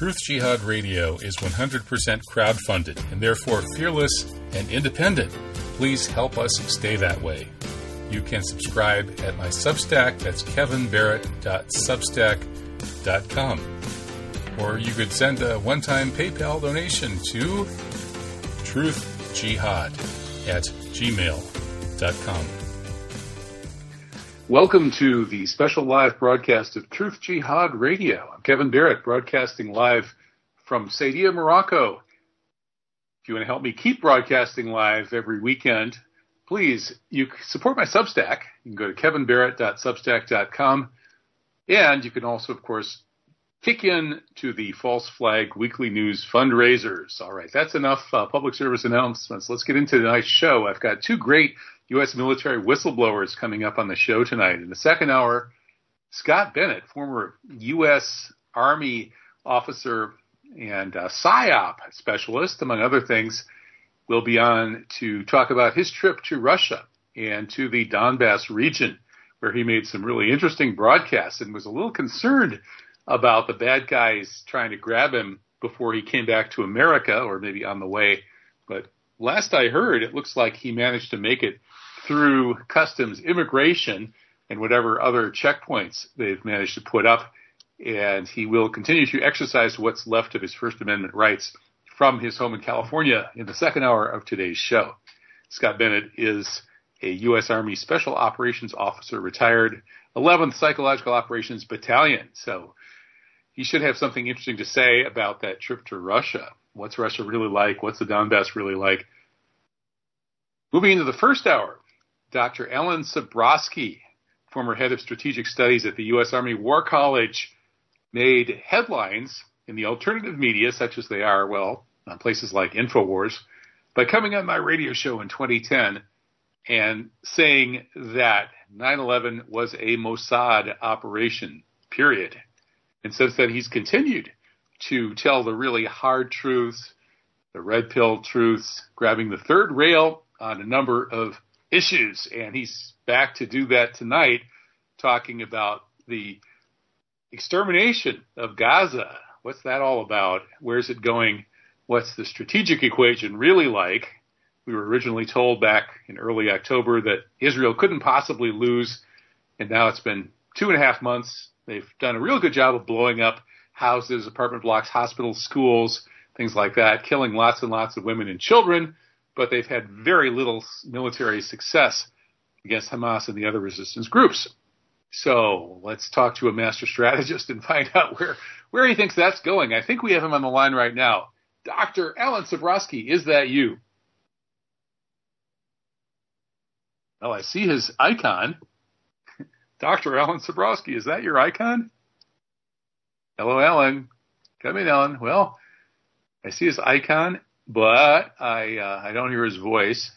Truth Jihad Radio is 100% crowd-funded and therefore fearless and independent. Please help us stay that way. You can subscribe at my Substack, that's kevinbarrett.substack.com. Or you could send a one time PayPal donation to truthjihad at gmail.com. Welcome to the special live broadcast of Truth Jihad Radio. I'm Kevin Barrett, broadcasting live from Saidia, Morocco. If you want to help me keep broadcasting live every weekend, please, you support my Substack. You can go to kevinbarrett.substack.com. And you can also, of course, kick in to the False Flag Weekly News fundraisers. All right, that's enough uh, public service announcements. Let's get into tonight's show. I've got two great U.S. military whistleblowers coming up on the show tonight. In the second hour, Scott Bennett, former U.S. Army officer and uh, PSYOP specialist, among other things, will be on to talk about his trip to Russia and to the Donbass region, where he made some really interesting broadcasts and was a little concerned about the bad guys trying to grab him before he came back to America or maybe on the way. But last I heard, it looks like he managed to make it through customs immigration and whatever other checkpoints they've managed to put up. And he will continue to exercise what's left of his First Amendment rights from his home in California in the second hour of today's show. Scott Bennett is a U.S. Army Special Operations Officer, retired 11th Psychological Operations Battalion. So he should have something interesting to say about that trip to Russia. What's Russia really like? What's the Donbass really like? Moving into the first hour, Dr. Alan Sabrosky, former head of strategic studies at the U.S. Army War College, made headlines in the alternative media, such as they are, well, on places like InfoWars, by coming on my radio show in 2010 and saying that 9-11 was a Mossad operation, period. And since then, he's continued to tell the really hard truths, the red pill truths, grabbing the third rail on a number of issues. And he's back to do that tonight, talking about the extermination of Gaza. What's that all about? Where's it going? What's the strategic equation really like? We were originally told back in early October that Israel couldn't possibly lose, and now it's been two and a half months They've done a real good job of blowing up houses, apartment blocks, hospitals, schools, things like that, killing lots and lots of women and children, but they've had very little military success against Hamas and the other resistance groups. So let's talk to a master strategist and find out where, where he thinks that's going. I think we have him on the line right now. Dr. Alan Sabrosky, is that you? Well, I see his icon. Dr. Alan Sabrosky, is that your icon? Hello, Alan. Come in, Alan. Well, I see his icon, but I uh, I don't hear his voice.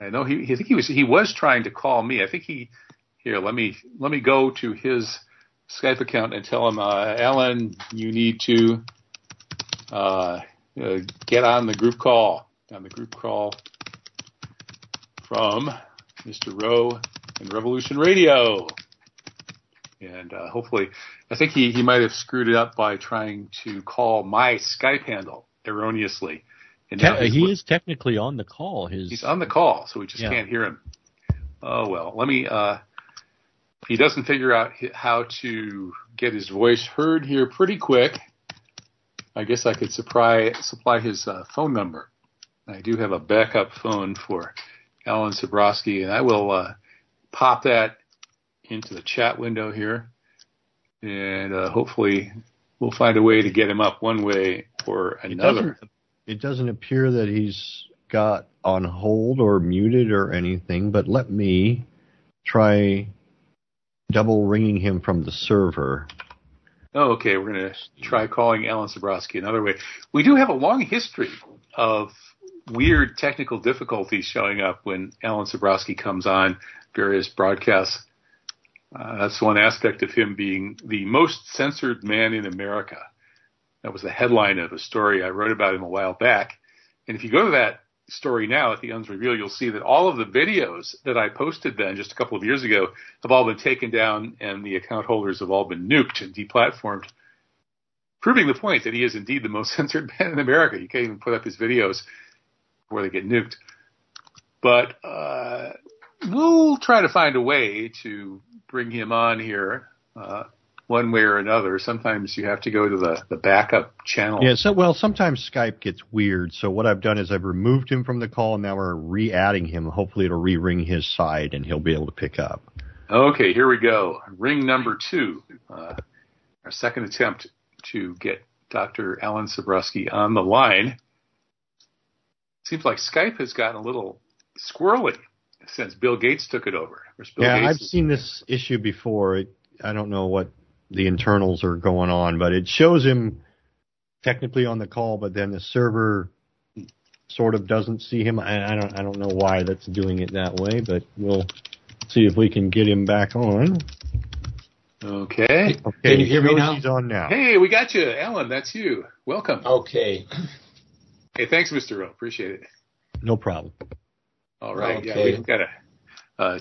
I know he, I think he was he was trying to call me. I think he here. Let me let me go to his Skype account and tell him, uh, Alan, you need to uh, uh, get on the group call on the group call from Mr. Rowe and Revolution Radio. And uh, hopefully, I think he, he might have screwed it up by trying to call my Skype handle erroneously. And Te- he is technically on the call. His he's on the call, so we just yeah. can't hear him. Oh well, let me. Uh, he doesn't figure out how to get his voice heard here pretty quick. I guess I could supply supply his uh, phone number. I do have a backup phone for Alan Sabrosky, and I will uh, pop that into the chat window here, and uh, hopefully we'll find a way to get him up one way or another. It doesn't, it doesn't appear that he's got on hold or muted or anything, but let me try double ringing him from the server. Oh, okay. We're going to try calling Alan Sabrosky another way. We do have a long history of weird technical difficulties showing up when Alan Sabrosky comes on various broadcasts. Uh, that's one aspect of him being the most censored man in America. That was the headline of a story I wrote about him a while back. And if you go to that story now at the Unz Review, you'll see that all of the videos that I posted then just a couple of years ago have all been taken down and the account holders have all been nuked and deplatformed. proving the point that he is indeed the most censored man in America. You can't even put up his videos before they get nuked. But uh, we'll try to find a way to bring him on here. Uh, one way or another. Sometimes you have to go to the, the backup channel. Yeah, so well, sometimes Skype gets weird. So what I've done is I've removed him from the call, and now we're re-adding him. Hopefully, it'll re-ring his side, and he'll be able to pick up. Okay, here we go. Ring number two. Uh, our second attempt to get Dr. Alan Sabrosky on the line. Seems like Skype has gotten a little squirrely since Bill Gates took it over. yeah, Gates I've seen this issue before. It, I don't know what the internals are going on, but it shows him technically on the call, but then the server sort of doesn't see him. I, I don't I don't know why that's doing it that way, but we'll see if we can get him back on. Okay. Okay. Can you hear me now? He's on now. Hey, we got you, Alan. That's you. Welcome. Okay. Hey, thanks, Mr. Rowe. Appreciate it. No problem. All right. Okay. Yeah, we've got a, a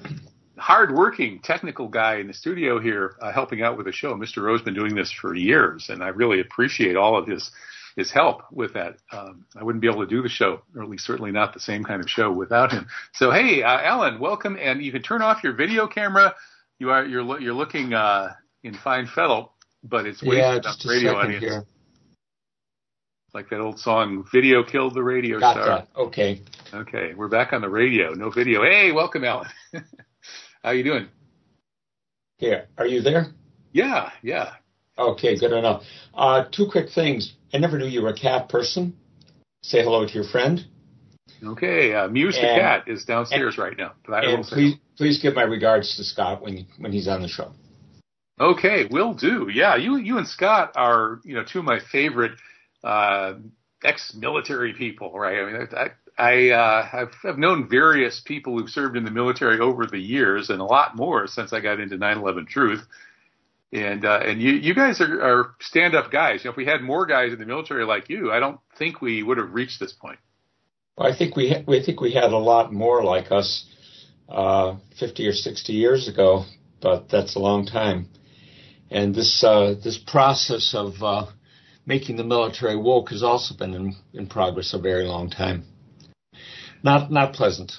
hardworking technical guy in the studio here uh, helping out with the show. Mr. Rowe's been doing this for years, and I really appreciate all of his his help with that. Um, I wouldn't be able to do the show, or at least certainly not the same kind of show without him. So, hey, uh, Alan, welcome, and you can turn off your video camera. You are you're you're looking uh, in fine fettle, but it's wasted yeah, on the radio audience. Here. Like that old song, "Video Killed the Radio Got Star." That. Okay. Okay, we're back on the radio. No video. Hey, welcome, Alan. How you doing? Here, are you there? Yeah, yeah. Okay, good enough. Uh, two quick things. I never knew you were a cat person. Say hello to your friend. Okay, uh, Muse and, the cat is downstairs and, right now. and please, please give my regards to Scott when when he's on the show. Okay, will do. Yeah, you you and Scott are you know two of my favorite uh, ex-military people, right? I mean, I, I uh, have, have known various people who've served in the military over the years, and a lot more since I got into 9/11 Truth. And uh, and you you guys are, are stand-up guys. You know, if we had more guys in the military like you, I don't think we would have reached this point. Well, I think we ha- we think we had a lot more like us uh, 50 or 60 years ago, but that's a long time. And this uh, this process of uh, making the military woke has also been in, in progress a very long time not not pleasant.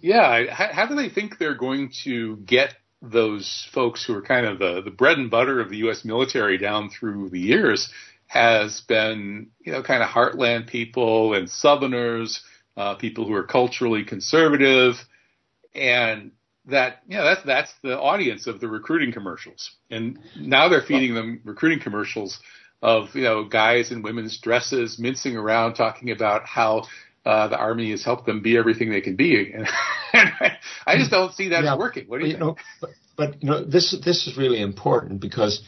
Yeah, how, how do they think they're going to get those folks who are kind of the, the bread and butter of the U.S. military down through the years has been, you know, kind of heartland people and Southerners, uh, people who are culturally conservative, and that, you know, that's that's the audience of the recruiting commercials. And now they're feeding them recruiting commercials of, you know, guys in women's dresses mincing around talking about how uh, the army has helped them be everything they can be, and, I just don't see that yeah, working. What do you, you know? But, but, you know, this this is really important because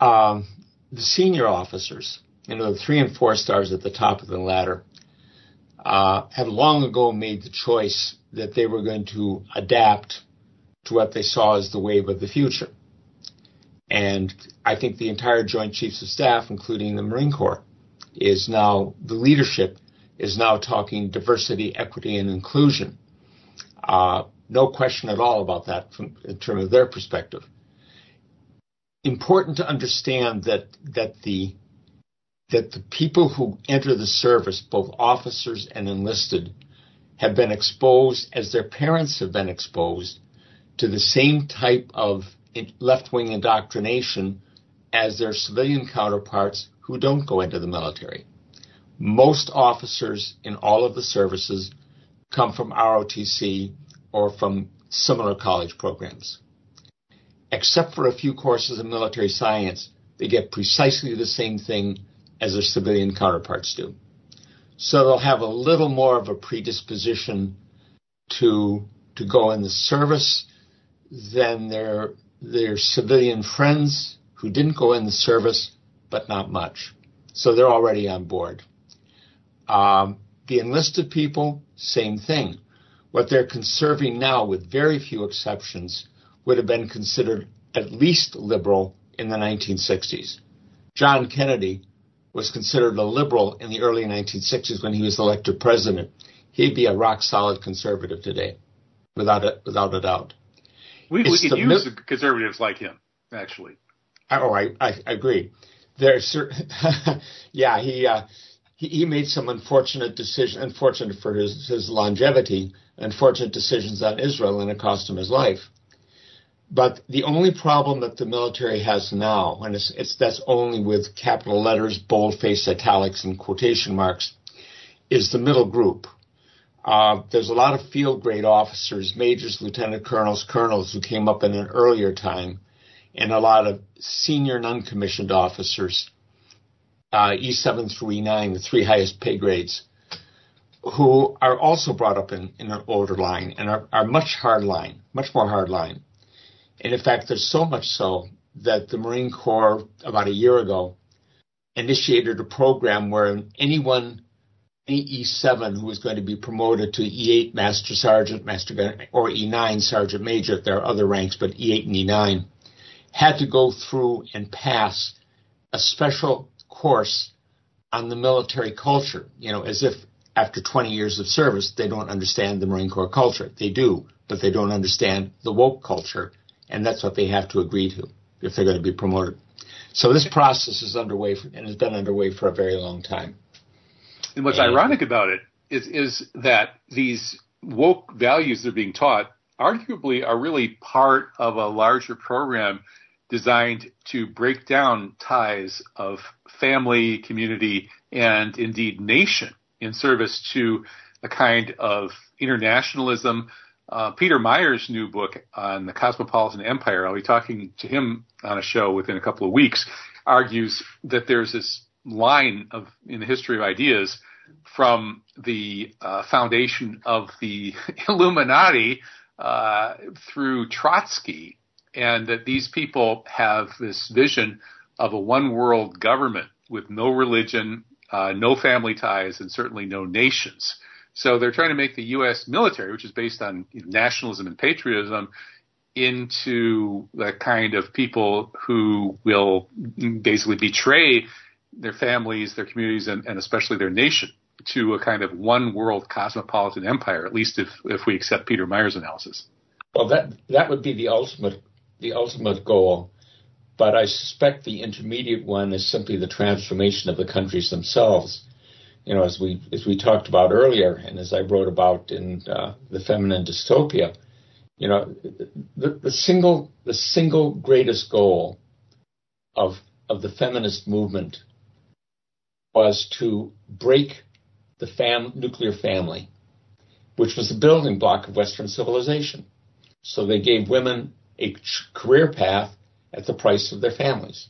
um, the senior officers, you know, the three and four stars at the top of the ladder, uh, have long ago made the choice that they were going to adapt to what they saw as the wave of the future. And I think the entire Joint Chiefs of Staff, including the Marine Corps, is now the leadership is now talking diversity, equity, and inclusion. Uh, no question at all about that from, in terms of their perspective. Important to understand that that the that the people who enter the service, both officers and enlisted, have been exposed as their parents have been exposed to the same type of left-wing indoctrination as their civilian counterparts who don't go into the military. Most officers in all of the services come from ROTC or from similar college programs. Except for a few courses in military science, they get precisely the same thing as their civilian counterparts do. So they'll have a little more of a predisposition to to go in the service than their their civilian friends who didn't go in the service, but not much. So they're already on board. Um, the enlisted people, same thing. What they're conserving now, with very few exceptions, would have been considered at least liberal in the 1960s. John Kennedy was considered a liberal in the early 1960s when he was elected president. He'd be a rock solid conservative today, without a, without a doubt. We, we could use conservatives like him, actually. Oh, I, I agree. there's certain, yeah he uh, he, he made some unfortunate decision unfortunate for his his longevity unfortunate decisions on Israel and it cost him his life. But the only problem that the military has now, and it's, it's that's only with capital letters, boldface, italics, and quotation marks, is the middle group. Uh, there's a lot of field grade officers, majors, lieutenant colonels, colonels who came up in an earlier time, and a lot of senior non-commissioned officers, uh, E7 through E9, the three highest pay grades, who are also brought up in, in an older line and are, are much hard line, much more hard line. And in fact, there's so much so that the Marine Corps about a year ago initiated a program where anyone E7 who was going to be promoted to E8 Master Sergeant, Master or E9 Sergeant Major, there are other ranks, but E8 and E9, had to go through and pass a special course on the military culture, you know, as if after 20 years of service, they don't understand the Marine Corps culture. They do, but they don't understand the woke culture, and that's what they have to agree to if they're going to be promoted. So this process is underway and has been underway for a very long time. And what's and, ironic about it is is that these woke values that are being taught arguably are really part of a larger program designed to break down ties of family, community, and indeed nation in service to a kind of internationalism. Uh, Peter Meyer's new book on the cosmopolitan empire, I'll be talking to him on a show within a couple of weeks, argues that there's this line of in the history of ideas from the uh, foundation of the Illuminati uh, through Trotsky, and that these people have this vision of a one world government with no religion, uh, no family ties, and certainly no nations. So they're trying to make the U.S. military, which is based on nationalism and patriotism, into the kind of people who will basically betray their families, their communities, and, and especially their nation to a kind of one world cosmopolitan empire, at least if, if we accept Peter Meyer's analysis. Well, that that would be the ultimate the ultimate goal. But I suspect the intermediate one is simply the transformation of the countries themselves. You know, as we as we talked about earlier, and as I wrote about in uh, the feminine dystopia, you know, the, the single the single greatest goal of of the feminist movement was to break the fam- nuclear family, which was the building block of Western civilization. So they gave women a career path at the price of their families.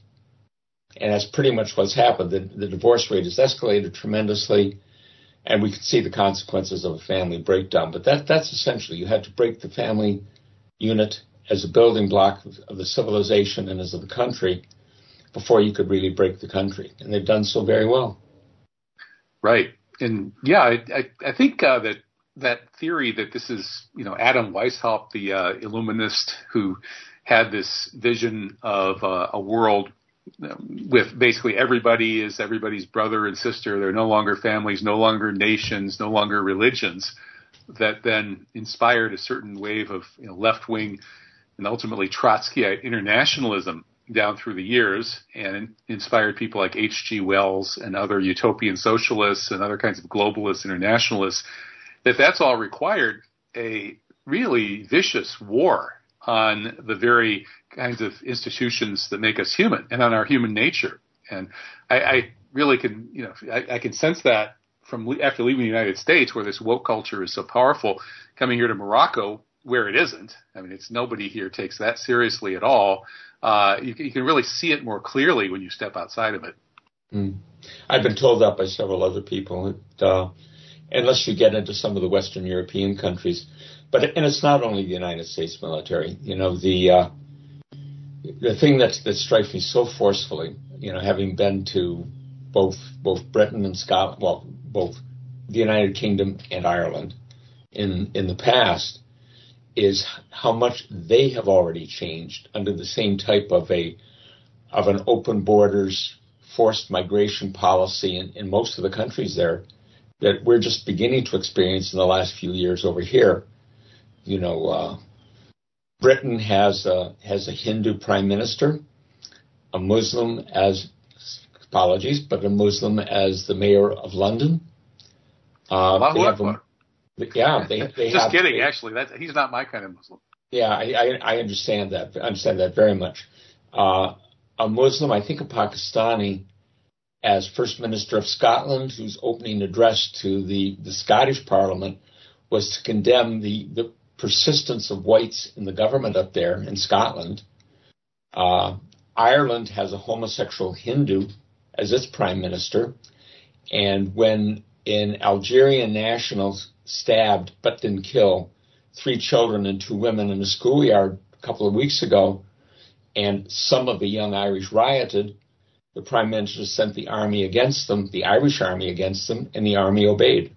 And that's pretty much what's happened. The, the divorce rate has escalated tremendously, and we can see the consequences of a family breakdown. But that, that's essentially, you had to break the family unit as a building block of, of the civilization and as of the country before you could really break the country. And they've done so very well. Right. And yeah, I, I, I think uh, that that theory that this is, you know, Adam Weishaupt, the uh, Illuminist who had this vision of uh, a world with basically everybody is everybody's brother and sister. They're no longer families, no longer nations, no longer religions. That then inspired a certain wave of you know, left wing and ultimately Trotskyite internationalism down through the years and inspired people like H.G. Wells and other utopian socialists and other kinds of globalists, internationalists. That that's all required a really vicious war on the very kinds of institutions that make us human and on our human nature. And I, I really can, you know, I, I can sense that from after leaving the United States, where this woke culture is so powerful, coming here to Morocco, where it isn't. I mean, it's nobody here takes that seriously at all. Uh, you, you, can really see it more clearly when you step outside of it. Mm. I've been told that by several other people. That, uh, unless you get into some of the Western European countries, but and it's not only the United States military. You know, the uh, the thing that that strikes me so forcefully, you know, having been to both both Britain and Scotland, well, both the United Kingdom and Ireland in in the past, is how much they have already changed under the same type of a of an open borders forced migration policy in, in most of the countries there that we're just beginning to experience in the last few years over here you know, uh, Britain has a, has a Hindu prime minister, a Muslim as apologies, but a Muslim as the mayor of London. Uh, they have a, yeah, they, they just have, kidding. They, actually, that he's not my kind of Muslim. Yeah, I, I, I understand that. I understand that very much. Uh, a Muslim, I think a Pakistani, as First Minister of Scotland, whose opening address to the, the Scottish Parliament was to condemn the, the persistence of whites in the government up there in Scotland. Uh, Ireland has a homosexual Hindu as its prime minister. And when an Algerian national stabbed but didn't kill three children and two women in a schoolyard a couple of weeks ago, and some of the young Irish rioted, the prime minister sent the army against them, the Irish army against them, and the army obeyed.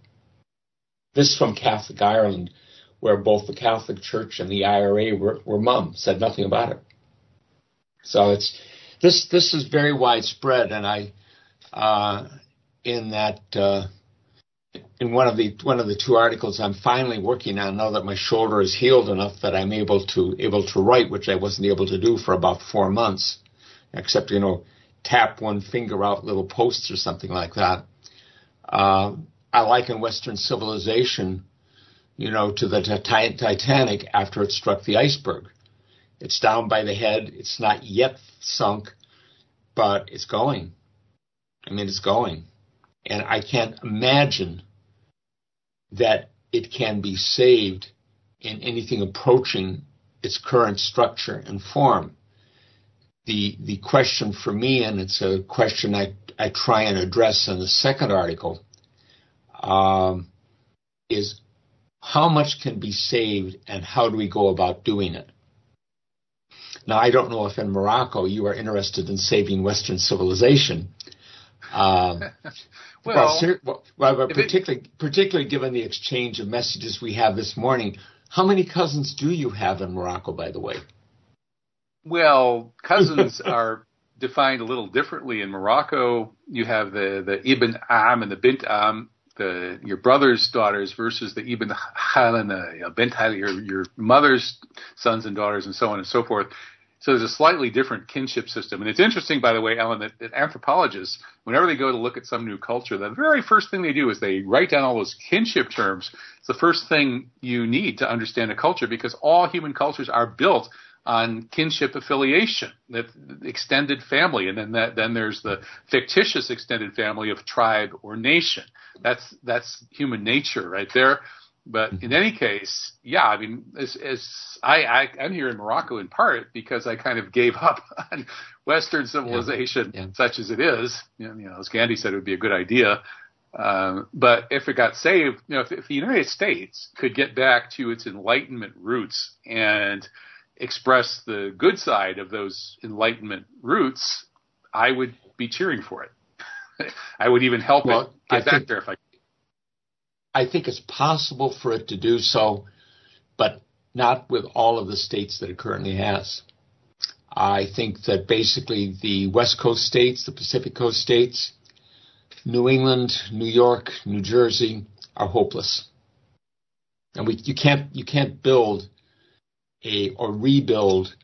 This from Catholic Ireland, where both the Catholic Church and the IRA were, were mum, said nothing about it. So it's this this is very widespread, and I uh, in that uh, in one of the one of the two articles I'm finally working on now that my shoulder is healed enough that I'm able to able to write, which I wasn't able to do for about four months, except you know tap one finger out little posts or something like that. Uh, I liken Western civilization, you know, to the Titanic after it struck the iceberg. It's down by the head. It's not yet sunk, but it's going. I mean, it's going. And I can't imagine that it can be saved in anything approaching its current structure and form. The, the question for me, and it's a question I, I try and address in the second article, um, is how much can be saved and how do we go about doing it? Now, I don't know if in Morocco you are interested in saving Western civilization. Um, well, well, well particularly, it, particularly given the exchange of messages we have this morning, how many cousins do you have in Morocco, by the way? Well, cousins are defined a little differently in Morocco. You have the, the Ibn Am and the Bint Am, the your brother's daughters versus the Ibn Halana, Bint hal, your your mother's sons and daughters, and so on and so forth. So there's a slightly different kinship system. And it's interesting, by the way, Alan, that, that, anthropologists, whenever they go to look at some new culture, the very first thing they do is they write down all those kinship terms. It's the first thing you need to understand a culture because all human cultures are built on kinship affiliation, that extended family, and then that, then there's the fictitious extended family of tribe or nation. That's that's human nature right there. But in any case, yeah, I mean, as, as I, I, I'm here in Morocco in part because I kind of gave up on Western civilization, yeah. Yeah. such as it is. You know, as Gandhi said, it would be a good idea. Um, but if it got saved, you know, if, if the United States could get back to its Enlightenment roots and express the good side of those Enlightenment roots, I would be cheering for it. I would even help well, it get I back think, there if I I think it's possible for it to do so, but not with all of the states that it currently has. I think that basically the West Coast states, the Pacific Coast states, New England, New York, New Jersey are hopeless. And we, you can't, you can't build a, or rebuild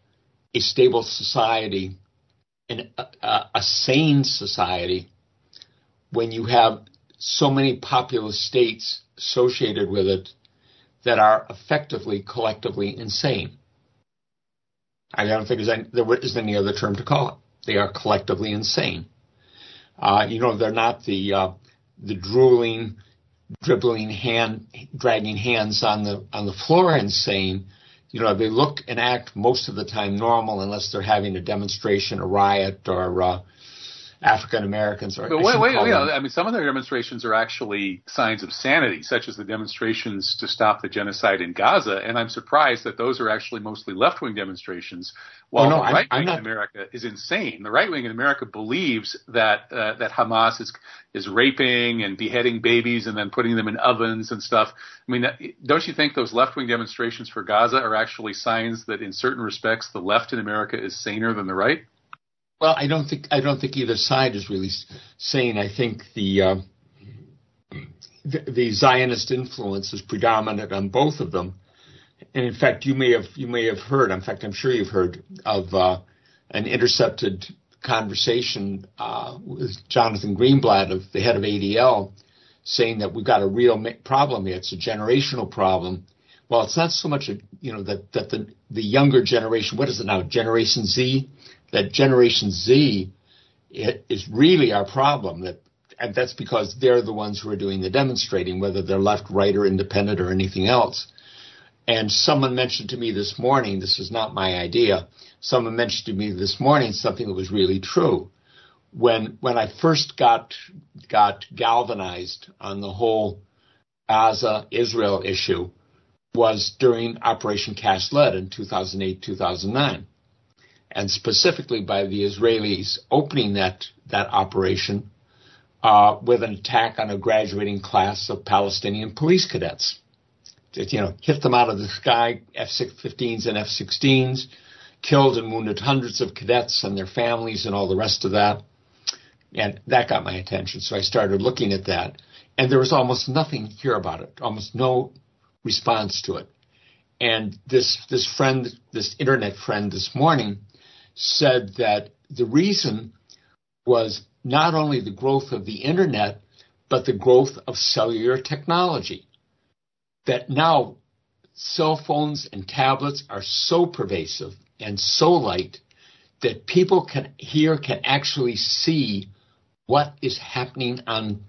a stable society and a, a, sane society when you have so many populous states associated with it that are effectively collectively insane. I don't think there is any other term to call it. They are collectively insane. Uh, you know, they're not the uh, the drooling, dribbling hand, dragging hands on the on the floor insane. You know, they look and act most of the time normal unless they're having a demonstration, a riot, or uh, African Americans are. But wait, wait, wait. I mean, some of their demonstrations are actually signs of sanity, such as the demonstrations to stop the genocide in Gaza. And I'm surprised that those are actually mostly left wing demonstrations, while oh, no, the right wing in America is insane. The right wing in America believes that uh, that Hamas is is raping and beheading babies and then putting them in ovens and stuff. I mean, don't you think those left wing demonstrations for Gaza are actually signs that, in certain respects, the left in America is saner than the right? Well, I don't think I don't think either side is really sane. I think the, uh, the the, Zionist influence is predominant on both of them. And in fact, you may have you may have heard. In fact, I'm sure you've heard of uh, an intercepted conversation uh, with Jonathan Greenblatt, of the head of ADL, saying that we've got a real problem here. It's a generational problem. Well, it's not so much a, you know that that the the younger generation. What is it now? Generation Z. That Generation Z is really our problem. That and that's because they're the ones who are doing the demonstrating, whether they're left, right, or independent or anything else. And someone mentioned to me this morning, this is not my idea, someone mentioned to me this morning something that was really true. When when I first got got galvanized on the whole Gaza Israel issue was during Operation Cast Lead in 2008 2009, and specifically by the Israelis opening that that operation uh, with an attack on a graduating class of Palestinian police cadets you know, hit them out of the sky, F-15s and F-16s, killed and wounded hundreds of cadets and their families and all the rest of that. And that got my attention. So I started looking at that. And there was almost nothing here about it, almost no response to it. And this, this friend, this internet friend this morning said that the reason was not only the growth of the internet, but the growth of cellular technology that now cell phones and tablets are so pervasive and so light that people can here can actually see what is happening on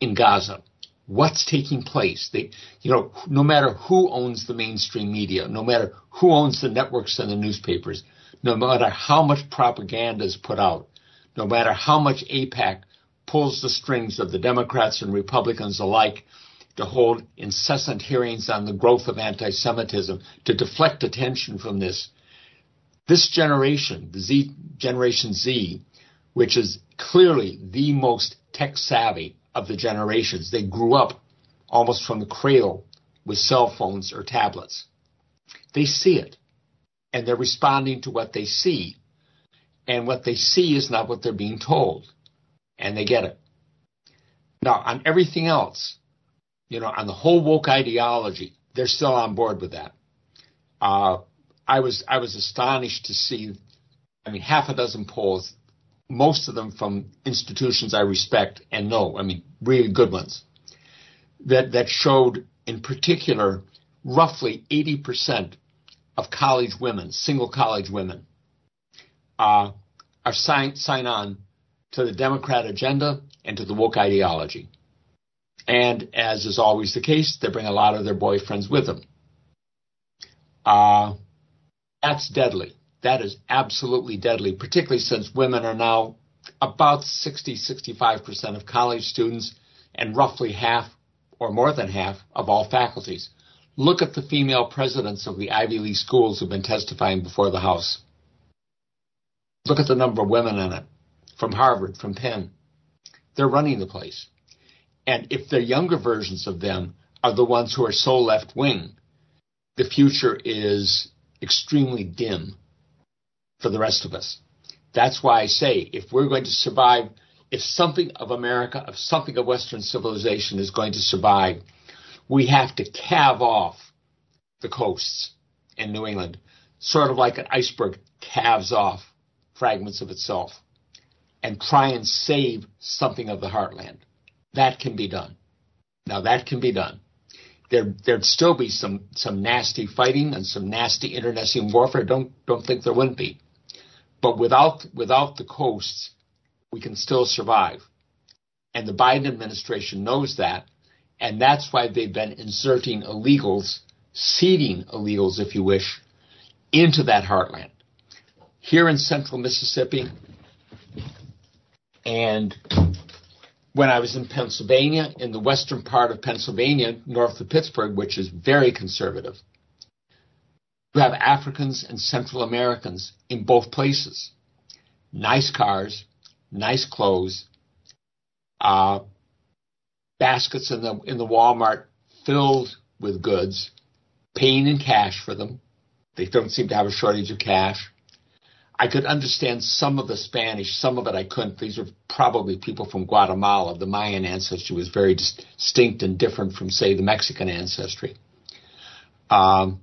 in Gaza, what's taking place. They, you know, no matter who owns the mainstream media, no matter who owns the networks and the newspapers, no matter how much propaganda is put out, no matter how much AIPAC pulls the strings of the Democrats and Republicans alike to hold incessant hearings on the growth of anti-Semitism to deflect attention from this. This generation, the Z, Generation Z, which is clearly the most tech savvy of the generations, they grew up almost from the cradle with cell phones or tablets. They see it and they're responding to what they see. And what they see is not what they're being told. And they get it. Now, on everything else, you know, on the whole woke ideology, they're still on board with that. Uh, I was I was astonished to see, I mean, half a dozen polls, most of them from institutions I respect and know. I mean, really good ones that that showed, in particular, roughly 80% of college women, single college women, uh, are sign sign on to the Democrat agenda and to the woke ideology. And as is always the case, they bring a lot of their boyfriends with them. Uh, that's deadly. That is absolutely deadly, particularly since women are now about 60, 65% of college students and roughly half or more than half of all faculties. Look at the female presidents of the Ivy League schools who've been testifying before the House. Look at the number of women in it from Harvard, from Penn. They're running the place. And if the younger versions of them are the ones who are so left wing, the future is extremely dim for the rest of us. That's why I say if we're going to survive, if something of America, if something of Western civilization is going to survive, we have to calve off the coasts in New England, sort of like an iceberg calves off fragments of itself, and try and save something of the heartland. That can be done. Now that can be done. There, there'd still be some, some nasty fighting and some nasty internecine warfare. Don't, don't think there wouldn't be. But without, without the coasts, we can still survive. And the Biden administration knows that. And that's why they've been inserting illegals, seeding illegals, if you wish, into that heartland. Here in central Mississippi and when I was in Pennsylvania, in the western part of Pennsylvania, north of Pittsburgh, which is very conservative, you have Africans and Central Americans in both places. Nice cars, nice clothes, uh, baskets in the in the Walmart filled with goods, paying in cash for them. They don't seem to have a shortage of cash. I could understand some of the Spanish, some of it I couldn't. These were probably people from Guatemala. The Mayan ancestry was very distinct and different from, say, the Mexican ancestry. Um,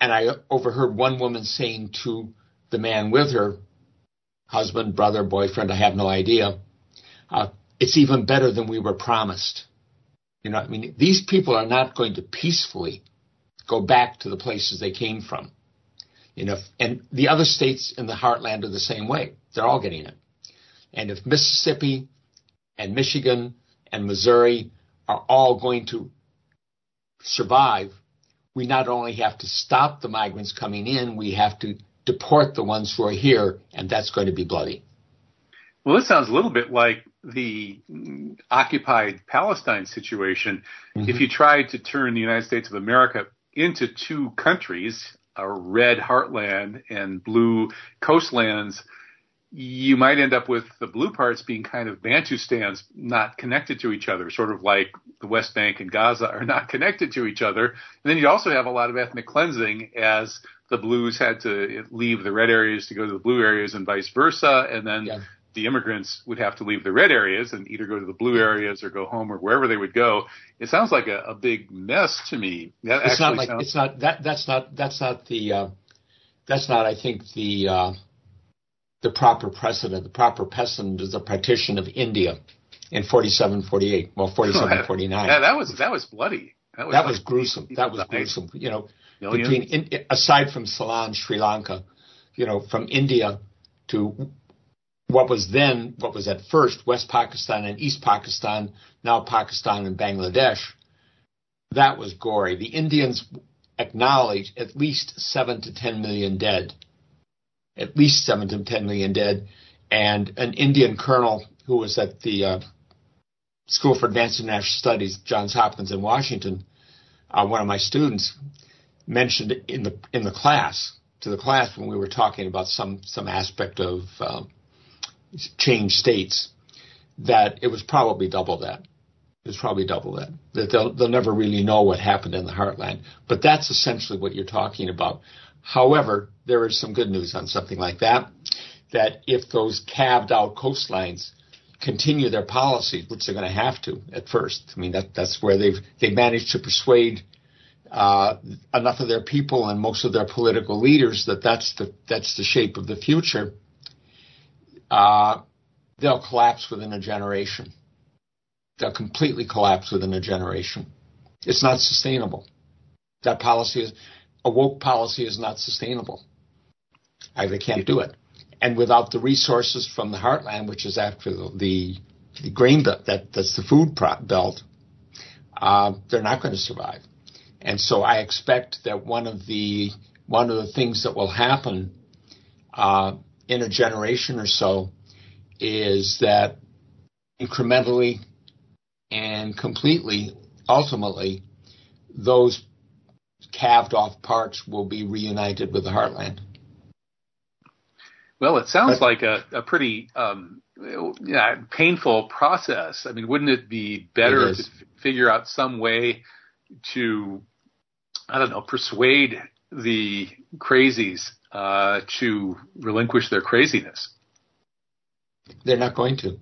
and I overheard one woman saying to the man with her, husband, brother, boyfriend, I have no idea. Uh, it's even better than we were promised. You know, I mean, these people are not going to peacefully go back to the places they came from. You know, and the other states in the heartland are the same way. They're all getting it. And if Mississippi and Michigan and Missouri are all going to survive, we not only have to stop the migrants coming in, we have to deport the ones who are here, and that's going to be bloody. Well, this sounds a little bit like the occupied Palestine situation. Mm-hmm. If you tried to turn the United States of America into two countries, a red heartland and blue coastlands, you might end up with the blue parts being kind of Bantustans not connected to each other, sort of like the West Bank and Gaza are not connected to each other. And then you'd also have a lot of ethnic cleansing as the blues had to leave the red areas to go to the blue areas and vice versa. And then yeah. The immigrants would have to leave the red areas and either go to the blue areas or go home or wherever they would go. It sounds like a, a big mess to me. That it's not like, sounds- it's not, that, that's not, that's not the, uh, that's not, I think the, uh, the proper precedent. The proper precedent is the partition of India in 47, 48. Well, 47, 49. Yeah, that was that was bloody. That was, that was gruesome. That was gruesome. You know, between in, aside from Ceylon, Sri Lanka, you know, from India to what was then, what was at first West Pakistan and East Pakistan, now Pakistan and Bangladesh. That was gory. The Indians acknowledged at least seven to ten million dead at least seven to 10 million dead. And an Indian colonel who was at the uh, School for Advanced International Studies, Johns Hopkins in Washington, uh, one of my students mentioned in the in the class to the class when we were talking about some some aspect of uh, change states that it was probably double that. It was probably double that. That they'll they'll never really know what happened in the heartland. But that's essentially what you're talking about. However, there is some good news on something like that, that if those calved out coastlines continue their policies, which they're going to have to at first, I mean, that, that's where they've, they've managed to persuade uh, enough of their people and most of their political leaders that that's the, that's the shape of the future, uh, they'll collapse within a generation. They'll completely collapse within a generation. It's not sustainable. That policy is, a woke policy is not sustainable. I, they can't do it. And without the resources from the heartland, which is after the, the, the grain belt, that, that's the food belt, uh, they're not going to survive. And so I expect that one of the one of the things that will happen uh, in a generation or so is that incrementally and completely, ultimately, those calved off parts will be reunited with the heartland. Well, it sounds like a, a pretty um, yeah, painful process. I mean, wouldn't it be better it to f- figure out some way to, I don't know, persuade the crazies uh, to relinquish their craziness? They're not going to.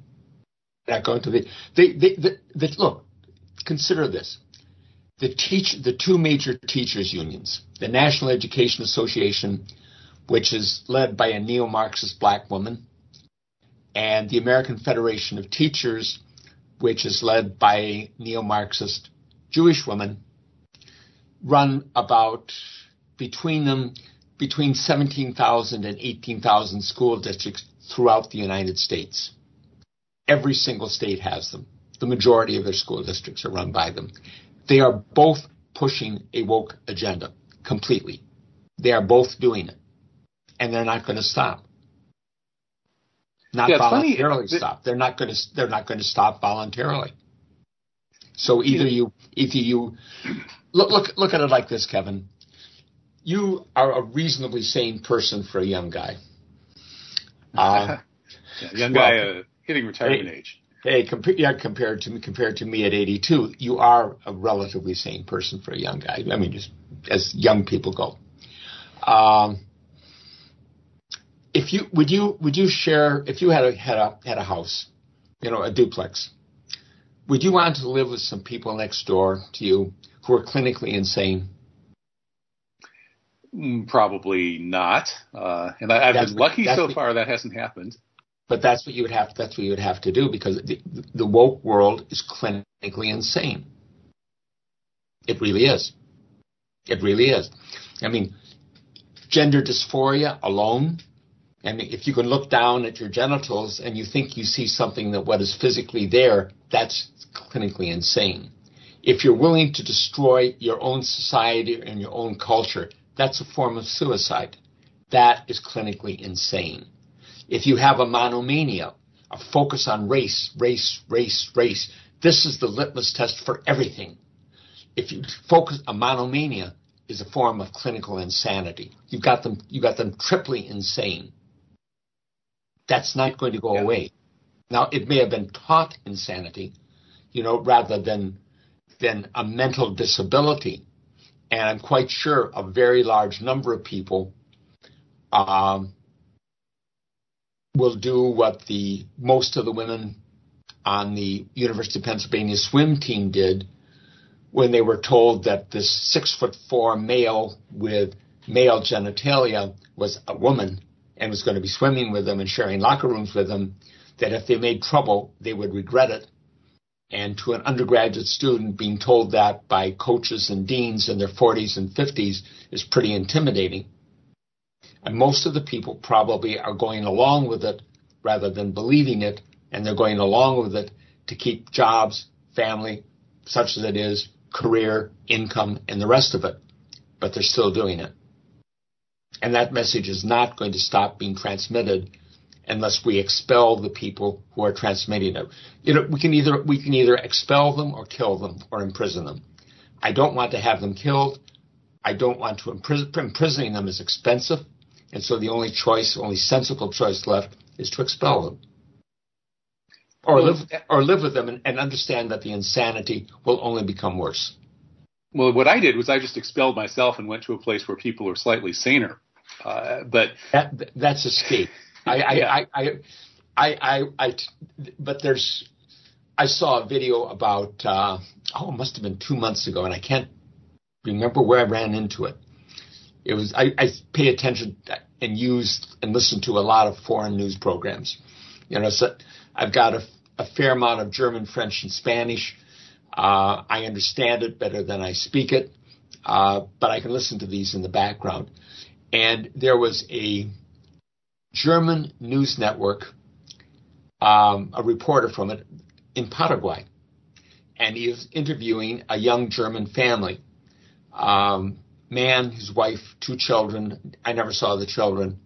They're not going to. They, they, they, they, they look, consider this the teach the two major teachers unions, the National Education Association, which is led by a neo-Marxist black woman, and the American Federation of Teachers, which is led by a neo-Marxist Jewish woman, run about between them between 17,000 and 18,000 school districts throughout the United States. Every single state has them. The majority of their school districts are run by them. They are both pushing a woke agenda completely. They are both doing it. And they're not going to stop. Not yeah, voluntarily funny. stop. They're not going to they're not going to stop voluntarily. So either you either you look look look at it like this, Kevin. You are a reasonably sane person for a young guy. Uh, yeah, young guy uh, hitting retirement age hey, comp- yeah, compared to me, compared to me at 82, you are a relatively sane person for a young guy. I mean, just as young people go. Um, if you would you would you share if you had a had a had a house, you know, a duplex, would you want to live with some people next door to you who are clinically insane? Mm, probably not. Uh, and I, have been lucky so what, far that hasn't happened. But that's what you would have. That's what you would have to do because the, the woke world is clinically insane. It really is. It really is. I mean, gender dysphoria alone. I mean, if you can look down at your genitals and you think you see something that what is physically there, that's clinically insane. If you're willing to destroy your own society and your own culture, that's a form of suicide. That is clinically insane. If you have a monomania, a focus on race, race, race, race, this is the litmus test for everything. If you focus a monomania is a form of clinical insanity. You've got them you got them triply insane. That's not going to go yeah. away. Now it may have been taught insanity, you know, rather than than a mental disability. And I'm quite sure a very large number of people um, will do what the most of the women on the University of Pennsylvania swim team did when they were told that this six foot four male with male genitalia was a woman and was going to be swimming with them and sharing locker rooms with them, that if they made trouble, they would regret it. And to an undergraduate student, being told that by coaches and deans in their 40s and 50s is pretty intimidating. And most of the people probably are going along with it rather than believing it, and they're going along with it to keep jobs, family, such as it is, career, income, and the rest of it. But they're still doing it. And that message is not going to stop being transmitted unless we expel the people who are transmitting it. You know, we can either we can either expel them or kill them or imprison them. I don't want to have them killed. I don't want to imprison imprisoning them is expensive. And so the only choice, only sensible choice left is to expel them. Or live or live with them and, and understand that the insanity will only become worse. Well, what I did was I just expelled myself and went to a place where people are slightly saner. Uh, but that, that's escape. I. I, I, I, I, but there's, I saw a video about, uh, oh, it must have been two months ago, and I can't remember where I ran into it it was I, I pay attention and use and listen to a lot of foreign news programs. You know, so I've got a, a fair amount of German, French, and Spanish. Uh, I understand it better than I speak it, uh, but I can listen to these in the background. And there was a German news network, um, a reporter from it in Paraguay, and he was interviewing a young German family. Um, man, his wife, two children. I never saw the children,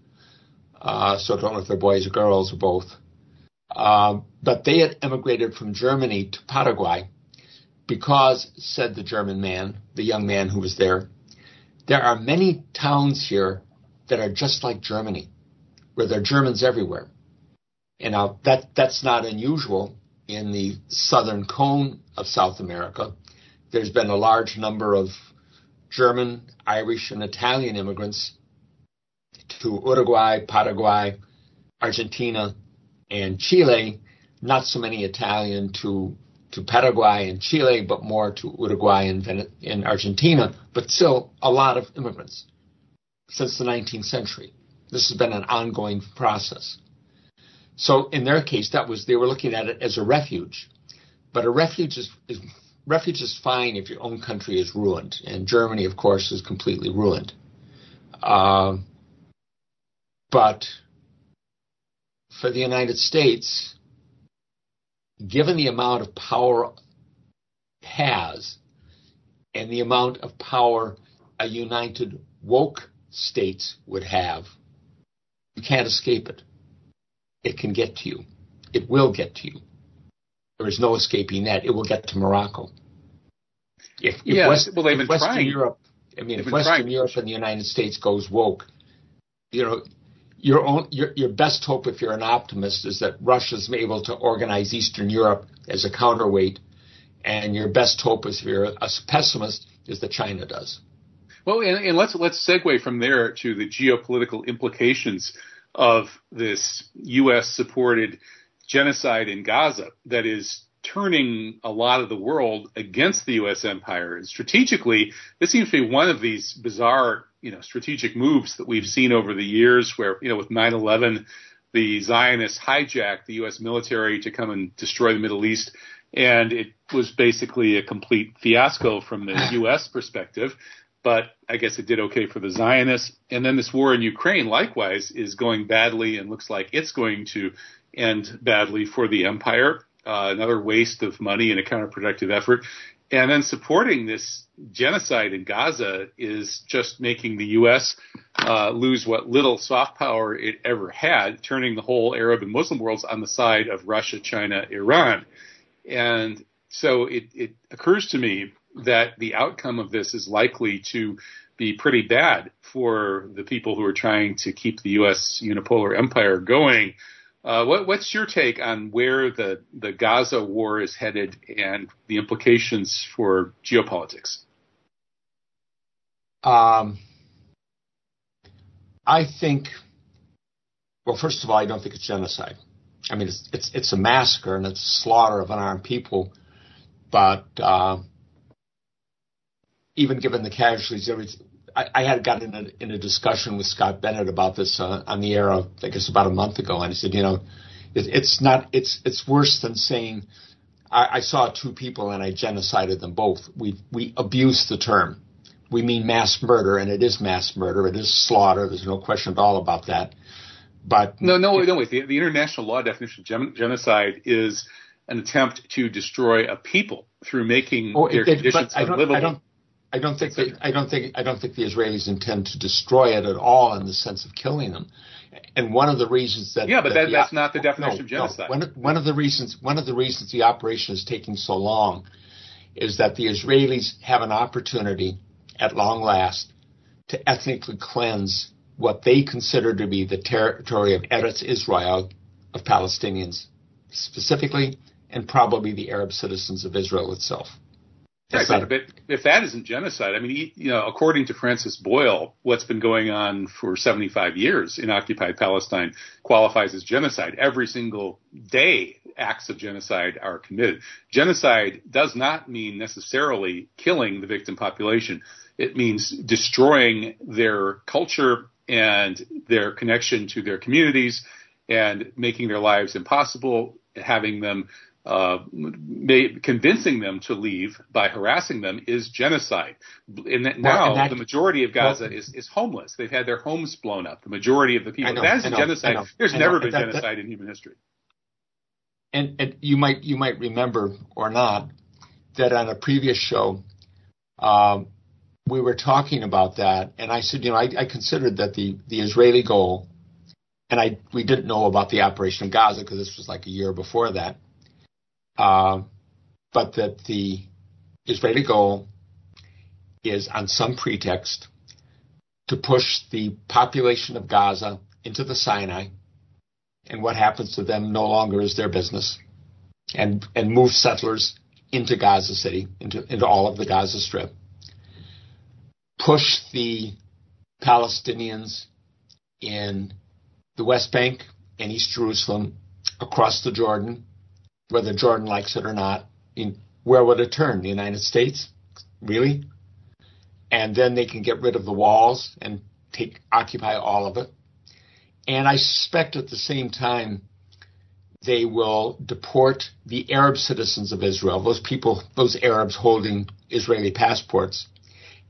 uh, so I don't know if they're boys or girls or both. Uh, but they had emigrated from Germany to Paraguay because, said the German man, the young man who was there, there are many towns here that are just like Germany, where there are Germans everywhere. And now that that's not unusual in the southern cone of South America. There's been a large number of German, Irish, and Italian immigrants to Uruguay, Paraguay, Argentina, and Chile. Not so many Italian to to Paraguay and Chile, but more to Uruguay and, and Argentina, but still a lot of immigrants since the 19th century. This has been an ongoing process. So in their case, that was they were looking at it as a refuge, but a refuge is, is refuge is fine if your own country is ruined, and Germany, of course, is completely ruined. Uh, but for the United States, given the amount of power it has and the amount of power a united woke states would have, you can't escape it. It can get to you. It will get to you. There is no escaping that. It will get to Morocco. If, if yeah, West, well, they've been Western trying. Europe, I mean, they've if Western trying. Europe and the United States goes woke, you know, your own your, your best hope, if you're an optimist, is that Russia's able to organize Eastern Europe as a counterweight, and your best hope, is if you're a pessimist, is that China does. Well, and, and let's let's segue from there to the geopolitical implications of this U.S. supported genocide in Gaza that is turning a lot of the world against the U.S. empire. And strategically, this seems to be one of these bizarre, you know, strategic moves that we've seen over the years where, you know, with 9-11, the Zionists hijacked the U.S. military to come and destroy the Middle East. And it was basically a complete fiasco from the U.S. perspective. But I guess it did okay for the Zionists. And then this war in Ukraine, likewise, is going badly and looks like it's going to end badly for the empire uh, another waste of money and a counterproductive effort. And then supporting this genocide in Gaza is just making the U.S. Uh, lose what little soft power it ever had, turning the whole Arab and Muslim worlds on the side of Russia, China, Iran. And so it, it occurs to me that the outcome of this is likely to be pretty bad for the people who are trying to keep the U.S. unipolar empire going uh, what, what's your take on where the, the Gaza war is headed and the implications for geopolitics? Um, I think, well, first of all, I don't think it's genocide. I mean, it's it's, it's a massacre and it's slaughter of unarmed people, but uh, even given the casualties, I, I had gotten in a, in a discussion with Scott Bennett about this uh, on the air, I guess about a month ago, and he said, you know, it, it's not, it's it's worse than saying I, I saw two people and I genocided them both. We we abuse the term. We mean mass murder, and it is mass murder. It is slaughter. There's no question at all about that. But no, no, no. Wait. The, the international law definition of gen- genocide is an attempt to destroy a people through making oh, their it, conditions unlivable. I don't, think they, I don't think I don't think the Israelis intend to destroy it at all in the sense of killing them. And one of the reasons that yeah, but that that, that's not the oh, definition no, of genocide. No. One, one of the reasons one of the reasons the operation is taking so long is that the Israelis have an opportunity at long last to ethnically cleanse what they consider to be the territory of Eretz Israel of Palestinians specifically, and probably the Arab citizens of Israel itself. Right, but, if that isn't genocide, I mean, you know, according to Francis Boyle, what's been going on for 75 years in occupied Palestine qualifies as genocide. Every single day, acts of genocide are committed. Genocide does not mean necessarily killing the victim population. It means destroying their culture and their connection to their communities and making their lives impossible, having them uh, convincing them to leave by harassing them is genocide. And that now and that, the majority of Gaza well, is, is homeless. They've had their homes blown up. The majority of the people. Know, that is genocide. There's never been that, genocide in human history. And, and, you might you might remember or not that on a previous show. Um, we were talking about that, and I said, you know, I, I considered that the, the Israeli goal, and I we didn't know about the operation in Gaza because this was like a year before that uh, but that the Israeli goal is on some pretext to push the population of Gaza into the Sinai, and what happens to them no longer is their business, and and move settlers into Gaza City, into into all of the Gaza Strip, push the Palestinians in the West Bank and East Jerusalem across the Jordan whether Jordan likes it or not. In, where would it turn? The United States? Really? And then they can get rid of the walls and take occupy all of it. And I suspect at the same time they will deport the Arab citizens of Israel, those people, those Arabs holding Israeli passports.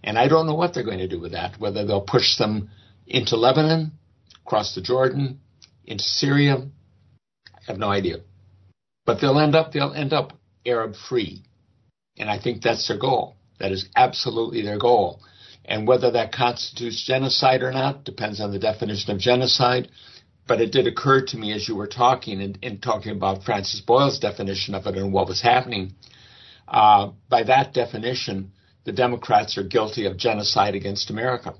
And I don't know what they're going to do with that, whether they'll push them into Lebanon, across the Jordan, into Syria. I have no idea. But they'll end up they'll end up Arab free. And I think that's their goal. That is absolutely their goal. And whether that constitutes genocide or not depends on the definition of genocide. But it did occur to me as you were talking and, and talking about Francis Boyle's definition of it and what was happening. Uh, by that definition, the Democrats are guilty of genocide against America.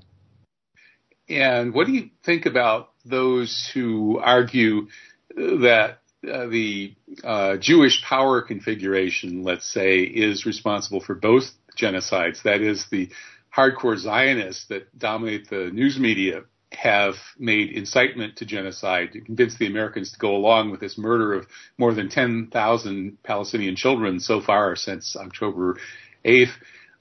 And what do you think about those who argue that uh, the uh, Jewish power configuration, let's say, is responsible for both genocides. That is, the hardcore Zionists that dominate the news media have made incitement to genocide to convince the Americans to go along with this murder of more than 10,000 Palestinian children so far since October 8th.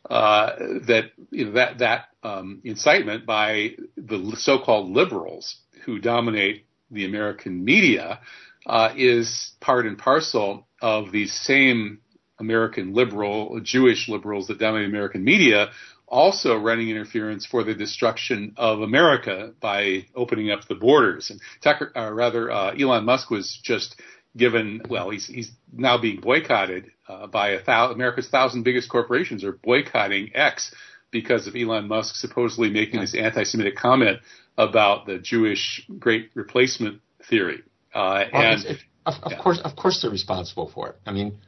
Uh, that you know, that that um, incitement by the so-called liberals who dominate the American media uh, is part and parcel of these same American liberal, Jewish liberals that dominate American media, also running interference for the destruction of America by opening up the borders. And Tucker, uh, rather, uh, Elon Musk was just given, well, he's, he's now being boycotted uh, by a thou- America's thousand biggest corporations are boycotting X because of Elon Musk supposedly making this anti-Semitic comment about the Jewish Great Replacement theory. Uh, and it, of, of yeah. course, of course, they're responsible for it. I mean,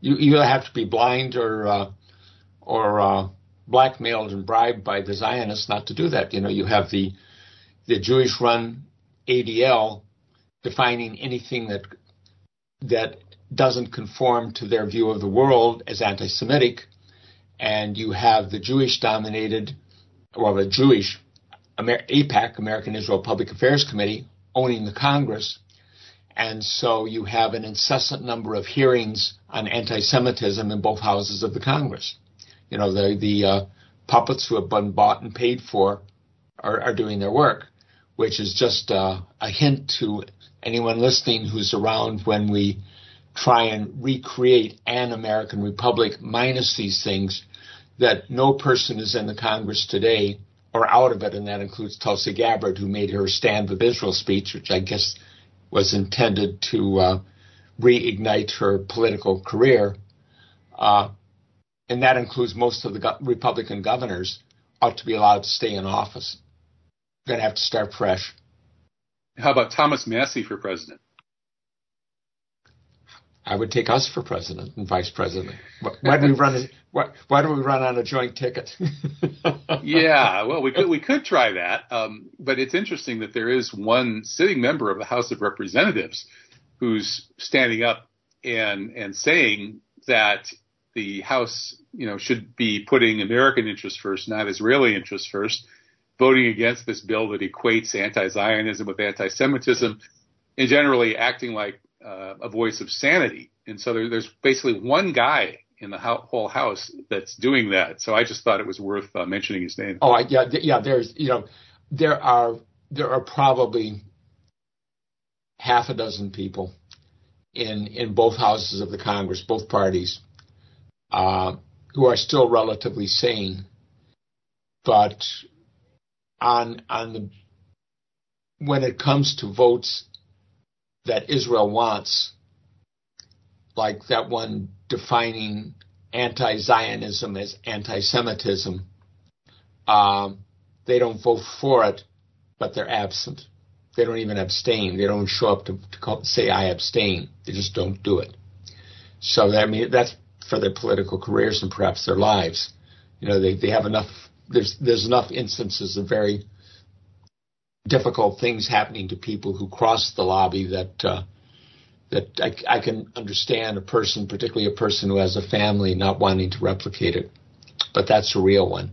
you you have to be blind or uh, or uh, blackmailed and bribed by the Zionists not to do that. You know, you have the the Jewish-run ADL defining anything that that doesn't conform to their view of the world as anti-Semitic, and you have the Jewish-dominated, well, the Jewish Amer- AIPAC, American Israel Public Affairs Committee, owning the Congress, and so you have an incessant number of hearings on anti-Semitism in both houses of the Congress. You know, the the uh, puppets who have been bought and paid for are, are doing their work, which is just uh, a hint to anyone listening who's around when we try and recreate an American republic minus these things that no person is in the Congress today or out of it, and that includes Tulsi Gabbard, who made her Stand with Israel speech, which I guess was intended to uh, reignite her political career. Uh, and that includes most of the go- Republican governors, ought to be allowed to stay in office. Going to have to start fresh. How about Thomas Massie for president? I would take us for president and vice president. Why do we run? Why, why do we run on a joint ticket? yeah, well, we could we could try that, um, but it's interesting that there is one sitting member of the House of Representatives who's standing up and and saying that the House, you know, should be putting American interests first, not Israeli interests first, voting against this bill that equates anti-Zionism with anti-Semitism, and generally acting like uh, a voice of sanity. And so there, there's basically one guy in the ho- whole house that's doing that. So I just thought it was worth uh, mentioning his name. Oh, yeah, yeah. There's, you know, there are there are probably half a dozen people in in both houses of the Congress, both parties, uh, who are still relatively sane, but on on the when it comes to votes that Israel wants, like that one defining anti-Zionism as anti-Semitism. Um, they don't vote for it, but they're absent. They don't even abstain. They don't show up to, to call, say I abstain. They just don't do it. So I mean that's for their political careers and perhaps their lives. You know, they, they have enough. There's there's enough instances of very difficult things happening to people who cross the lobby that uh, that I, I, can understand a person, particularly a person who has a family, not wanting to replicate it. But that's a real one.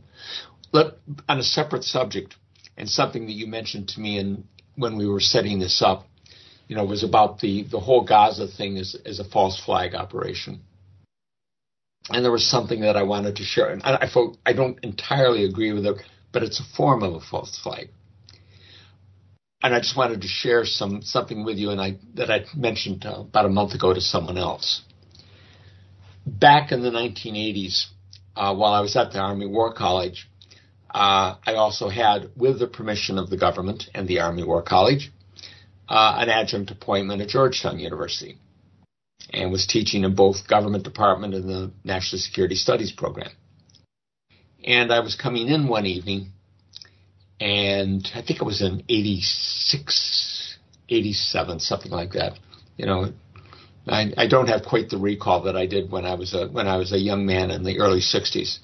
Let, on a separate subject, and something that you mentioned to me in, when we were setting this up, you know, was about the, the whole Gaza thing as, as a false flag operation. And there was something that I wanted to share. And I, I, I don't entirely agree with it, but it's a form of a false flag and I just wanted to share some something with you, and I that I mentioned uh, about a month ago to someone else. Back in the 1980s, uh, while I was at the Army War College, uh, I also had, with the permission of the government and the Army War College, uh, an adjunct appointment at Georgetown University, and was teaching in both government department and the National Security Studies program. And I was coming in one evening and I think it was in 86, 87, something like that. You know, I, I don't have quite the recall that I did when I was a when I was a young man in the early 60s.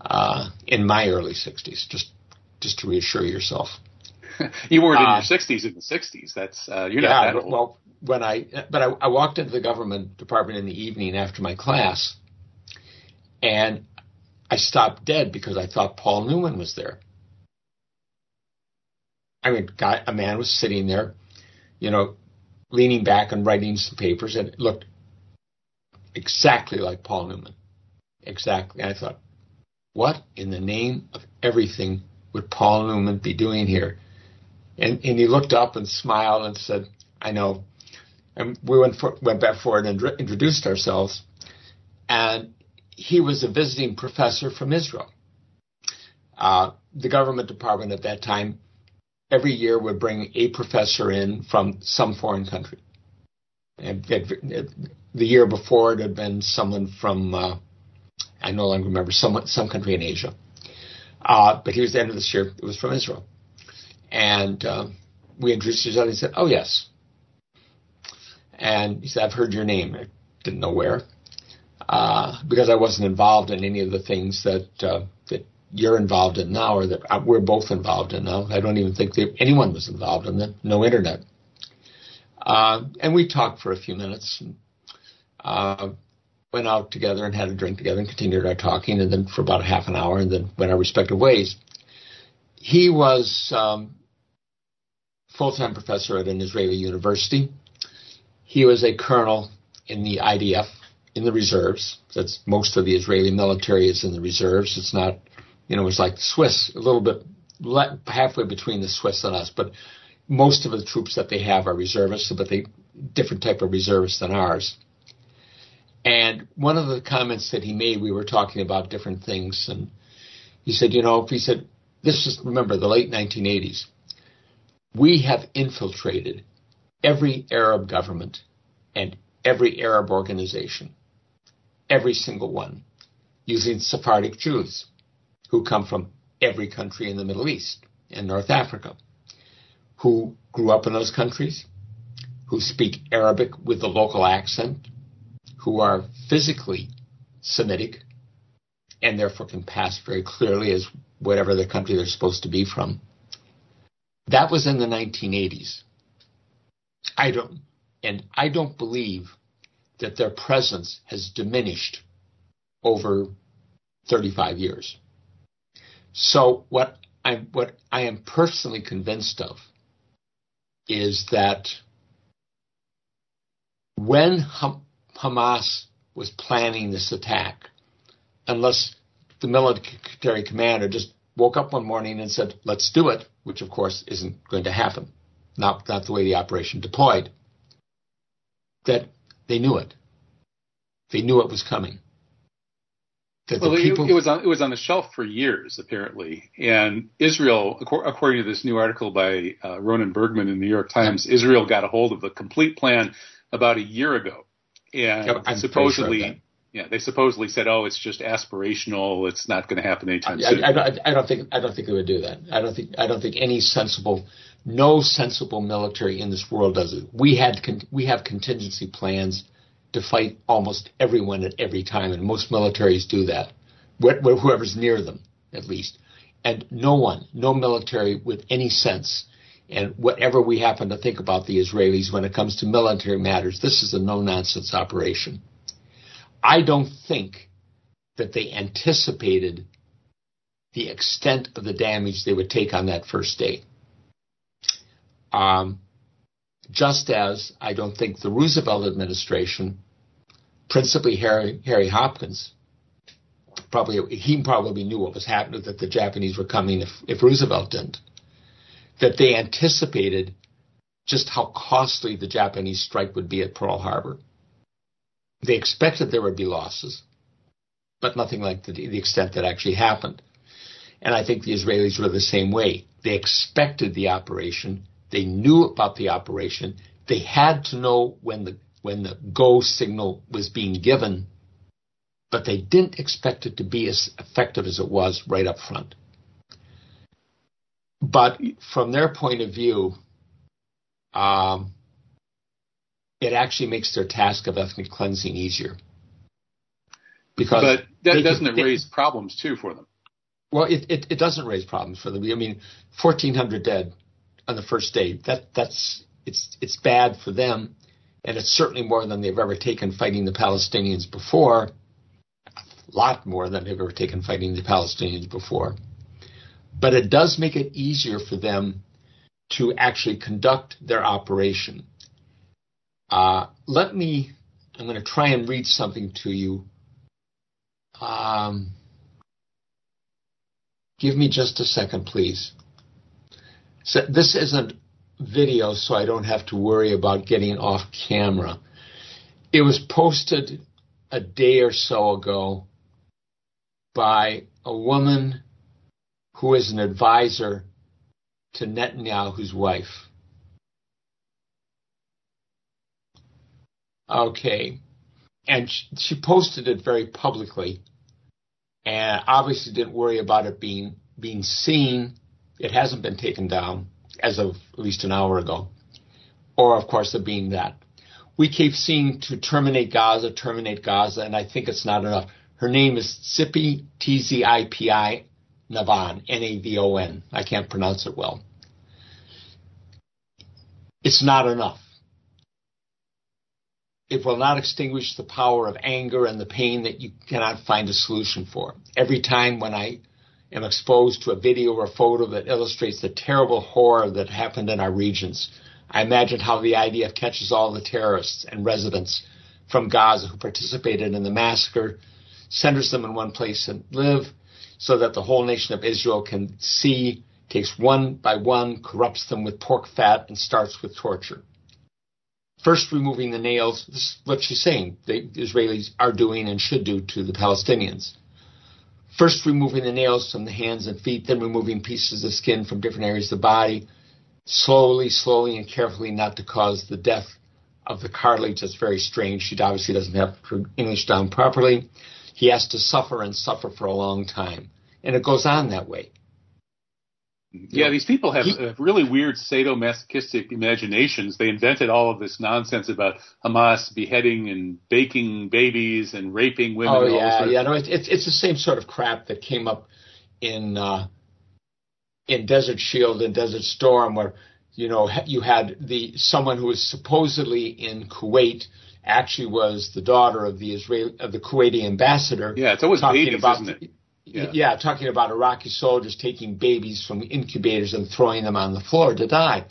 Uh, in my early 60s, just just to reassure yourself. you weren't uh, in your 60s in the 60s. That's uh, you're yeah, not that old. Well, when I but I, I walked into the government department in the evening after my class, and I stopped dead because I thought Paul Newman was there. I mean, guy, a man was sitting there, you know, leaning back and writing some papers, and it looked exactly like Paul Newman. Exactly. And I thought, what in the name of everything would Paul Newman be doing here? And, and he looked up and smiled and said, I know. And we went, for, went back forward and introduced ourselves. And he was a visiting professor from Israel. Uh, the government department at that time every year would bring a professor in from some foreign country. And the year before it had been someone from uh, I no longer remember some some country in Asia. Uh, but he was the end of this year. It was from Israel, and uh, we introduced each other. He said, "Oh yes," and he said, "I've heard your name." I didn't know where uh, because I wasn't involved in any of the things that uh, that you're involved in now, or that uh, we're both involved in now. I don't even think that anyone was involved in it. No internet. Uh, and we talked for a few minutes. And, uh, went out together and had a drink together and continued our talking, and then for about half an hour, and then went our respective ways. He was um, full-time professor at an Israeli university. He was a colonel in the IDF in the reserves. That's most of the Israeli military is in the reserves. It's not, you know, it's like the Swiss, a little bit halfway between the Swiss and us, but most of the troops that they have are reservists, but they different type of reservists than ours. And one of the comments that he made, we were talking about different things, and he said, you know, he said, this is, remember, the late 1980s. We have infiltrated every Arab government and every Arab organization, every single one, using Sephardic Jews who come from every country in the Middle East and North Africa, who grew up in those countries, who speak Arabic with a local accent, who are physically Semitic and therefore can pass very clearly as whatever the country they're supposed to be from. That was in the 1980s. I don't, and I don't believe that their presence has diminished over 35 years. So what I what I am personally convinced of is that when Hamas was planning this attack unless the military commander just woke up one morning and said, let's do it, which of course isn't going to happen. Not, not the way the operation deployed. That they knew it. They knew it was coming. Well, people, it, it, was on it was on the shelf for years apparently, and Israel, according to this new article by uh, Ronen Bergman in the New York Times, Israel got a hold of the complete plan about a year ago, and I'm supposedly, sure yeah, they supposedly said, "Oh, it's just aspirational. It's not going to happen anytime I, soon." I, I, I, don't think I don't think they would do that. I don't think I don't think any sensible, no sensible military in this world does it. We had we have contingency plans to fight almost everyone at every time, and most militaries do that. Whoever's near them, at least, and no one, no military with any sense and whatever we happen to think about the Israelis when it comes to military matters, this is a no nonsense operation. I don't think that they anticipated the extent of the damage they would take on that first day. Um, just as I don't think the Roosevelt administration, principally Harry, Harry Hopkins, probably he probably knew what was happening that the Japanese were coming if, if Roosevelt didn't that they anticipated just how costly the Japanese strike would be at Pearl Harbor. They expected there would be losses, but nothing like the, the extent that actually happened. And I think the Israelis were the same way. They expected the operation. They knew about the operation. They had to know when the when the go signal was being given, but they didn't expect it to be as effective as it was right up front. But from their point of view, um, it actually makes their task of ethnic cleansing easier. Because but that doesn't it raise problems too for them? Well, it, it, it, doesn't raise problems for them. I mean, 1,400 dead on the first day. That that's it's it's bad for them, and it's certainly more than they've ever taken fighting the Palestinians before. A lot more than they've ever taken fighting the Palestinians before but it does make it easier for them to actually conduct their operation. Uh, let me, I'm going to try and read something to you. Um, give me just a second, please. So this isn't video, so I don't have to worry about getting off camera. It was posted a day or so ago by a woman who is an advisor to Netanyahu's wife. Okay. And she posted it very publicly and obviously didn't worry about it being being seen. It hasn't been taken down as of at least an hour ago. Or of course it being that. We keep seeing to terminate Gaza, terminate Gaza, and I think it's not enough. Her name is Tzipi, T-Z-I-P-I, Navon, N-A-V-O-N. I can't pronounce it well. It's not enough. It will not extinguish the power of anger and the pain that you cannot find a solution for. Every time when I am exposed to a video or photo that illustrates the terrible horror that happened in our regions, I imagine how the IDF catches all the terrorists and residents from Gaza who participated in the massacre, centers them in one place and live, so that the whole nation of Israel can see, takes one by one, corrupts them with pork fat, and starts with torture. First, removing the nails, this is what she's saying the Israelis are doing and should do to the Palestinians. First, removing the nails from the hands and feet, then removing pieces of skin from different areas of the body, slowly, slowly, and carefully, not to cause the death of the cartilage. That's very strange. She obviously doesn't have English down properly. He has to suffer and suffer for a long time. And it goes on that way. Yeah, these people have, he, really weird sadomasochistic imaginations. They invented all of this nonsense about Hamas beheading and baking babies and raping women. Oh yeah, yeah. No, it's it's the same sort of crap that came up in uh, in Desert Shield and Desert Storm, where you know you had the someone who was supposedly in Kuwait actually was the daughter of the Israel of the Kuwaiti ambassador. Yeah, it's always babies, about, isn't it? Yeah. yeah, talking about Iraqi soldiers taking babies from incubators and throwing them on the floor to die.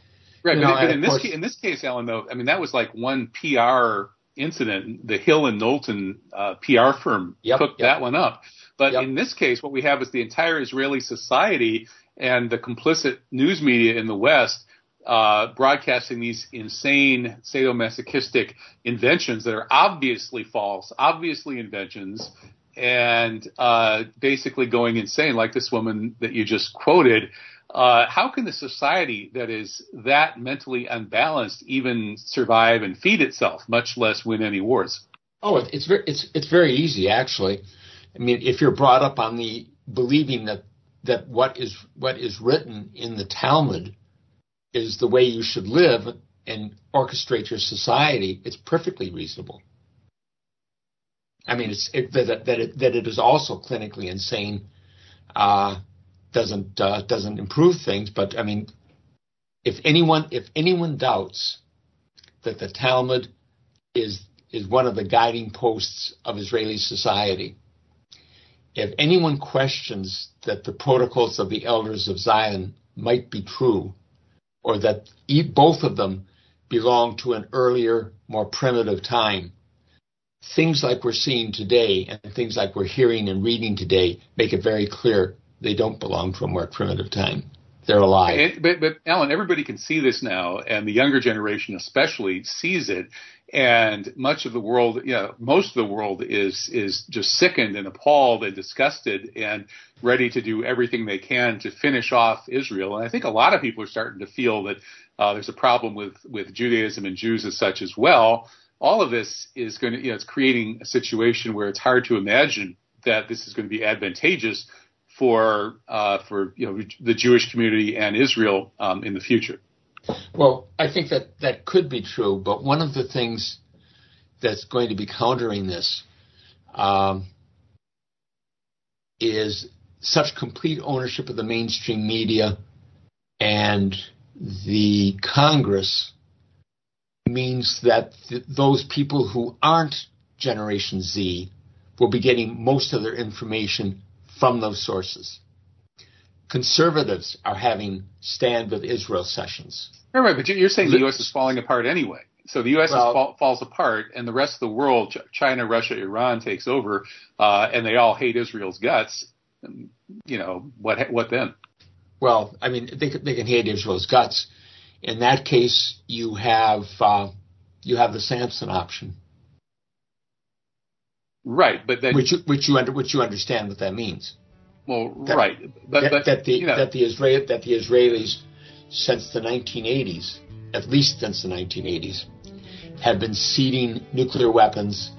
Right, you but, know, but in this course, case, in this case, Alan, though, I mean that was like one PR incident. The Hill and Knowlton uh, PR firm yep, took yep. that one up. But yep. in this case, what we have is the entire Israeli society and the complicit news media in the West uh, broadcasting these insane sadomasochistic inventions that are obviously false, obviously inventions, and uh, basically going insane, like this woman that you just quoted. Uh, how can the society that is that mentally unbalanced even survive and feed itself, much less win any wars? Oh, it's very it's it's very easy actually. I mean, if you're brought up on the believing that that what is what is written in the Talmud is the way you should live and orchestrate your society, it's perfectly reasonable. I mean, it's it, that that it, that it is also clinically insane uh, doesn't uh, doesn't improve things. But I mean, if anyone if anyone doubts that the Talmud is is one of the guiding posts of Israeli society, if anyone questions that the protocols of the elders of Zion might be true, or that both of them belong to an earlier, more primitive time, things like we're seeing today and things like we're hearing and reading today make it very clear they don't belong to a more primitive time. They're alive. And, but, but Alan, everybody can see this now, and the younger generation especially sees it. And much of the world, you know, most of the world is is just sickened and appalled and disgusted and ready to do everything they can to finish off Israel. And I think a lot of people are starting to feel that uh, there's a problem with with Judaism and Jews as such as well all of this is going to, you know, it's creating a situation where it's hard to imagine that this is going to be advantageous for uh, for you know the Jewish community and Israel um, in the future. Well, I think that that could be true, but one of the things that's going to be countering this um, is such complete ownership of the mainstream media and the Congress means that th- those people who aren't Generation Z will be getting most of their information from those sources. conservatives are having stand with Israel sessions. Right, right, but you're saying the U.S. is falling apart anyway. So the U.S. Well, fall, falls apart, and the rest of the world, China, Russia, Iran, takes over, uh, and they all hate Israel's guts. And, you know what? What then? Well, I mean, they, they can hate Israel's guts. In that case, you have uh, you have the Samson option. Right, but then which you, which you under, which you understand what that means. Well, that, right, but that, but, that the you know. that the Israel that the Israelis since the 1980s, at least since the 1980s, have been seeding nuclear weapons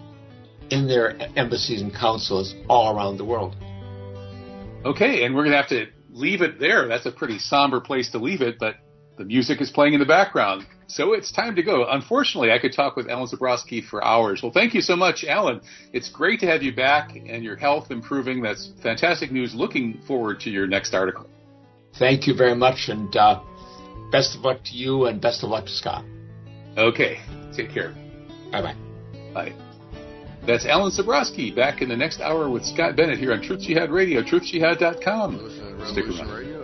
in their embassies and consulates all around the world. Okay, and we're going to have to leave it there. That's a pretty somber place to leave it, but the music is playing in the background. So it's time to go. Unfortunately, I could talk with Alan Sabrosky for hours. Well, thank you so much, Alan. It's great to have you back and your health improving. That's fantastic news. Looking forward to your next article. Thank you very much, and uh, best of luck to you, and best of luck to Scott. Okay. Take care. Bye bye. Bye. That's Alan Sabrosky back in the next hour with Scott Bennett here on Truth Jihad Radio, truthjihad.com. Stick around.